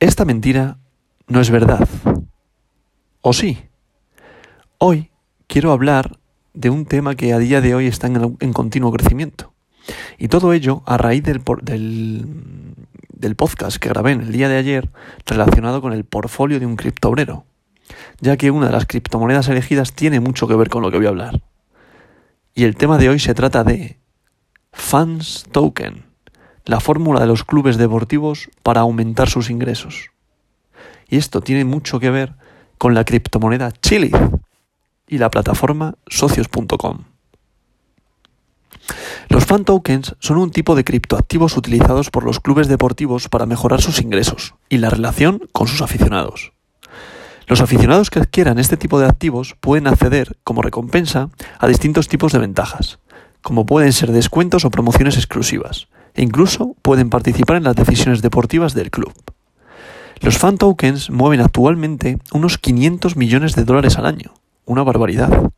esta mentira no es verdad. ¿O sí? Hoy quiero hablar de un tema que a día de hoy está en, continuo crecimiento. Y todo ello a raíz del, podcast que grabé en el día de ayer relacionado con el portfolio de un criptobrero, ya que una de las criptomonedas elegidas tiene mucho que ver con lo que voy a hablar. Y el tema de hoy se trata de Fans Token, la fórmula de los clubes deportivos para aumentar sus ingresos. Y esto tiene mucho que ver con la criptomoneda Chili y la plataforma socios.com. Los fan tokens son un tipo de criptoactivos utilizados por los clubes deportivos para mejorar sus ingresos y la relación con sus aficionados. Los aficionados que adquieran este tipo de activos pueden acceder, como recompensa, a distintos tipos de ventajas, como pueden ser descuentos o promociones exclusivas, e incluso pueden participar en las decisiones deportivas del club. Los fan tokens mueven actualmente unos 500 millones de dólares al año, una barbaridad,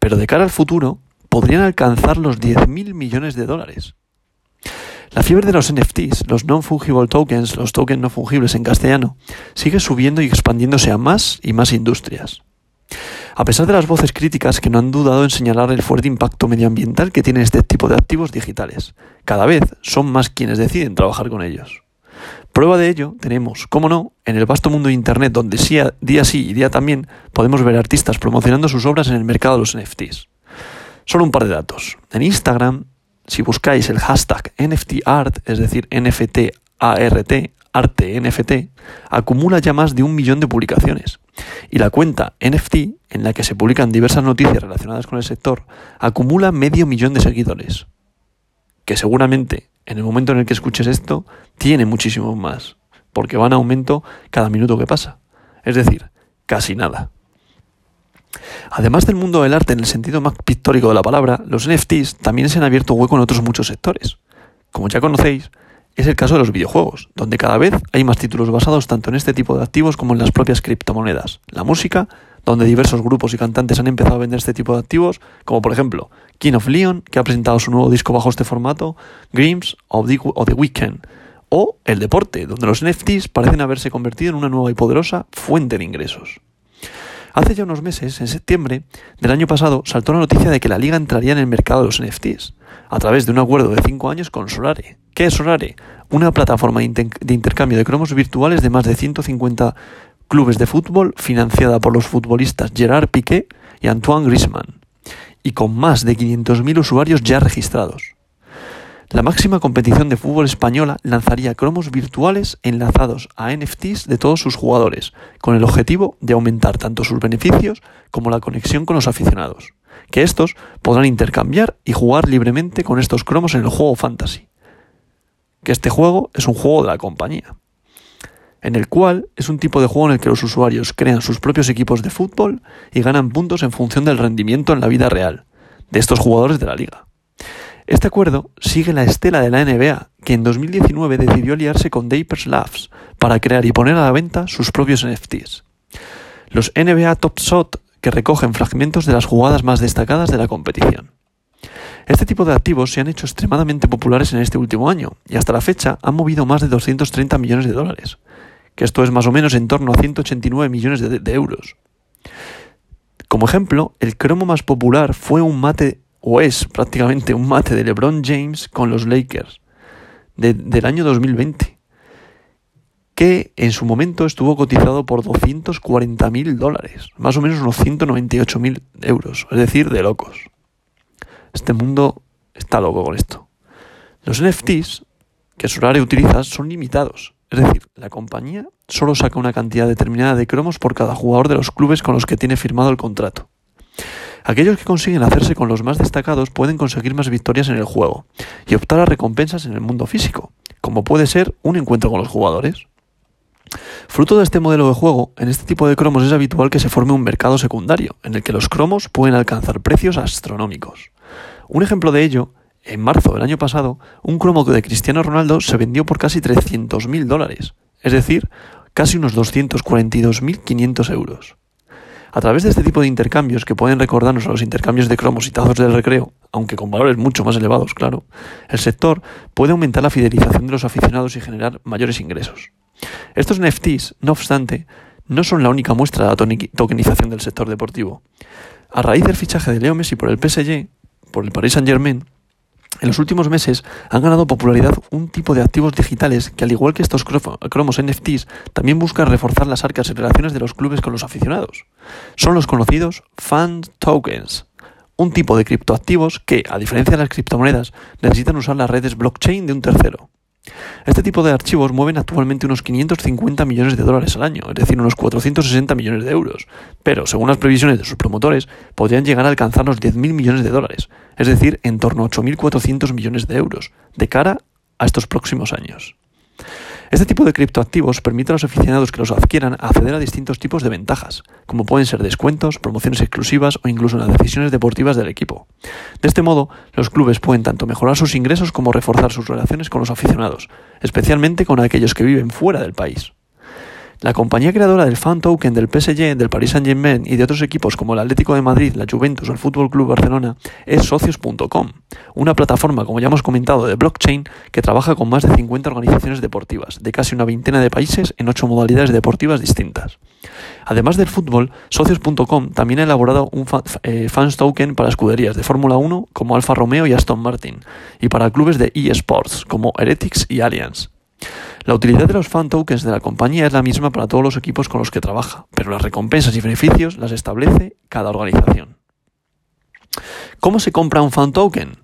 pero de cara al futuro podrían alcanzar los 10.000 millones de dólares. La fiebre de los NFTs, los non-fungible tokens, los tokens no fungibles en castellano, sigue subiendo y expandiéndose a más y más industrias. A pesar de las voces críticas que no han dudado en señalar el fuerte impacto medioambiental que tiene este tipo de activos digitales, cada vez son más quienes deciden trabajar con ellos. Prueba de ello tenemos, como no, en el vasto mundo de Internet donde día sí y día también podemos ver artistas promocionando sus obras en el mercado de los NFTs. Solo un par de datos. En Instagram, si buscáis el hashtag NFTArt, es decir, NFTART, arte NFT, acumula ya más de un millón de publicaciones. Y la cuenta NFT, en la que se publican diversas noticias relacionadas con el sector, acumula medio millón de seguidores. Que seguramente, en el momento en el que escuches esto, tiene muchísimo más, porque van a aumento cada minuto que pasa. Es decir, casi nada. Además del mundo del arte en el sentido más pictórico de la palabra, los NFTs también se han abierto hueco en otros muchos sectores. Como ya conocéis, es el caso de los videojuegos, donde cada vez hay más títulos basados tanto en este tipo de activos como en las propias criptomonedas. La música, donde diversos grupos y cantantes han empezado a vender este tipo de activos, como por ejemplo King of Leon, que ha presentado su nuevo disco bajo este formato, Grims o The, Weeknd, o el deporte, donde los NFTs parecen haberse convertido en una nueva y poderosa fuente de ingresos. Hace ya unos meses, en septiembre del año pasado, saltó la noticia de que la liga entraría en el mercado de los NFTs, a través de un acuerdo de 5 años con Solare. ¿Qué es Solare? Una plataforma de intercambio de cromos virtuales de más de 150 clubes de fútbol financiada por los futbolistas Gerard Piqué y Antoine Griezmann, y con más de 500.000 usuarios ya registrados. La máxima competición de fútbol española lanzaría cromos virtuales enlazados a NFTs de todos sus jugadores, con el objetivo de aumentar tanto sus beneficios como la conexión con los aficionados, que estos podrán intercambiar y jugar libremente con estos cromos en el juego Fantasy. Que este juego es un juego de la compañía, en el cual es un tipo de juego en el que los usuarios crean sus propios equipos de fútbol y ganan puntos en función del rendimiento en la vida real de estos jugadores de la liga. Este acuerdo sigue la estela de la NBA, que en 2019 decidió aliarse con Dapers Labs para crear y poner a la venta sus propios NFTs. Los NBA Top Shot que recogen fragmentos de las jugadas más destacadas de la competición. Este tipo de activos se han hecho extremadamente populares en este último año y hasta la fecha han movido más de 230 millones de dólares, que esto es más o menos en torno a 189 millones de euros. Como ejemplo, el cromo más popular fue un mate o es prácticamente un mate de LeBron James con los Lakers del año 2020, que en su momento estuvo cotizado por 240 mil dólares, más o menos unos 198 mil euros, es decir, de locos. Este mundo está loco con esto. Los NFTs que Solare utiliza son limitados, es decir, la compañía solo saca una cantidad determinada de cromos por cada jugador de los clubes con los que tiene firmado el contrato. Aquellos que consiguen hacerse con los más destacados pueden conseguir más victorias en el juego y optar a recompensas en el mundo físico, como puede ser un encuentro con los jugadores. Fruto de este modelo de juego, en este tipo de cromos es habitual que se forme un mercado secundario, en el que los cromos pueden alcanzar precios astronómicos. Un ejemplo de ello, en marzo del año pasado, un cromo de Cristiano Ronaldo se vendió por casi 300.000 dólares, es decir, casi unos 242.500 euros. A través de este tipo de intercambios, que pueden recordarnos a los intercambios de cromos y tazos del recreo, aunque con valores mucho más elevados, claro, el sector puede aumentar la fidelización de los aficionados y generar mayores ingresos. Estos NFTs, no obstante, no son la única muestra de la tokenización del sector deportivo. A raíz del fichaje de Leo Messi por el PSG, por el Paris Saint-Germain, en los últimos meses han ganado popularidad un tipo de activos digitales que, al igual que estos cromos NFTs, también buscan reforzar las arcas y relaciones de los clubes con los aficionados. Son los conocidos fan tokens, un tipo de criptoactivos que, a diferencia de las criptomonedas, necesitan usar las redes blockchain de un tercero. Este tipo de archivos mueven actualmente unos 550 millones de dólares al año, es decir, unos 460 millones de euros, pero según las previsiones de sus promotores, podrían llegar a alcanzar los 10.000 millones de dólares, es decir, en torno a 8.400 millones de euros, de cara a estos próximos años. Este tipo de criptoactivos permite a los aficionados que los adquieran acceder a distintos tipos de ventajas, como pueden ser descuentos, promociones exclusivas o incluso las decisiones deportivas del equipo. De este modo, los clubes pueden tanto mejorar sus ingresos como reforzar sus relaciones con los aficionados, especialmente con aquellos que viven fuera del país. La compañía creadora del fan token del PSG, del Paris Saint-Germain y de otros equipos como el Atlético de Madrid, la Juventus o el Fútbol Club Barcelona es socios.com, una plataforma, como ya hemos comentado, de blockchain que trabaja con más de 50 organizaciones deportivas de casi una veintena de países en ocho modalidades deportivas distintas. Además del fútbol, socios.com también ha elaborado un eh, fans token para escuderías de Fórmula 1 como Alfa Romeo y Aston Martin y para clubes de eSports como Heretics y Allianz. La utilidad de los fan tokens de la compañía es la misma para todos los equipos con los que trabaja, pero las recompensas y beneficios las establece cada organización. ¿Cómo se compra un fan token?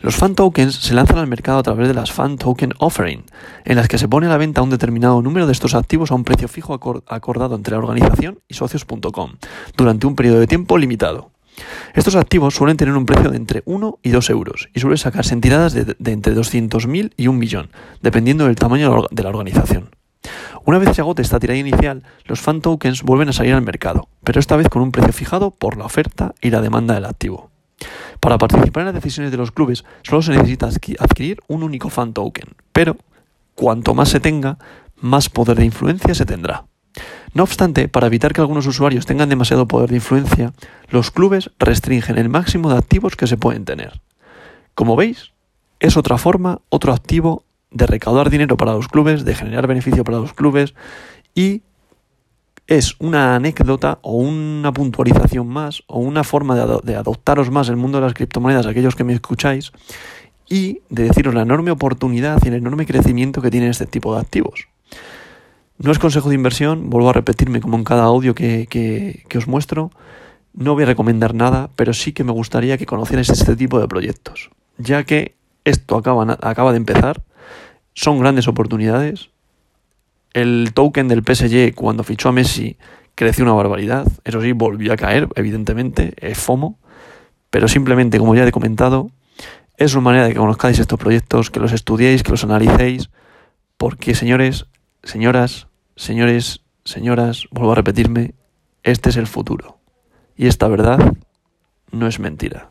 Los fan tokens se lanzan al mercado a través de las fan token offering, en las que se pone a la venta un determinado número de estos activos a un precio fijo acordado entre la organización y socios.com, durante un periodo de tiempo limitado. Estos activos suelen tener un precio de entre 1 y 2 euros y suelen sacarse en tiradas de, entre 200.000 y 1 millón, dependiendo del tamaño de la organización. Una vez se agote esta tirada inicial, los fan tokens vuelven a salir al mercado, pero esta vez con un precio fijado por la oferta y la demanda del activo. Para participar en las decisiones de los clubes solo se necesita adquirir un único fan token, pero cuanto más se tenga, más poder de influencia se tendrá. No obstante, para evitar que algunos usuarios tengan demasiado poder de influencia, los clubes restringen el máximo de activos que se pueden tener. Como veis, es otra forma, otro activo de recaudar dinero para los clubes, de generar beneficio para los clubes y es una anécdota o una puntualización más o una forma de, adoptaros más el mundo de las criptomonedas, aquellos que me escucháis, y de deciros la enorme oportunidad y el enorme crecimiento que tiene este tipo de activos. No es consejo de inversión, vuelvo a repetirme como en cada audio que, os muestro. No voy a recomendar nada, pero sí que me gustaría que conocierais este tipo de proyectos, ya que esto acaba, acaba de empezar, son grandes oportunidades. El token del PSG cuando fichó a Messi creció una barbaridad, eso sí, volvió a caer, evidentemente, es FOMO, pero simplemente, como ya he comentado, es una manera de que conozcáis estos proyectos, que los estudiéis, que los analicéis, porque señores, señoras, Señores, señoras, vuelvo a repetirme, este es el futuro. Y esta verdad no es mentira.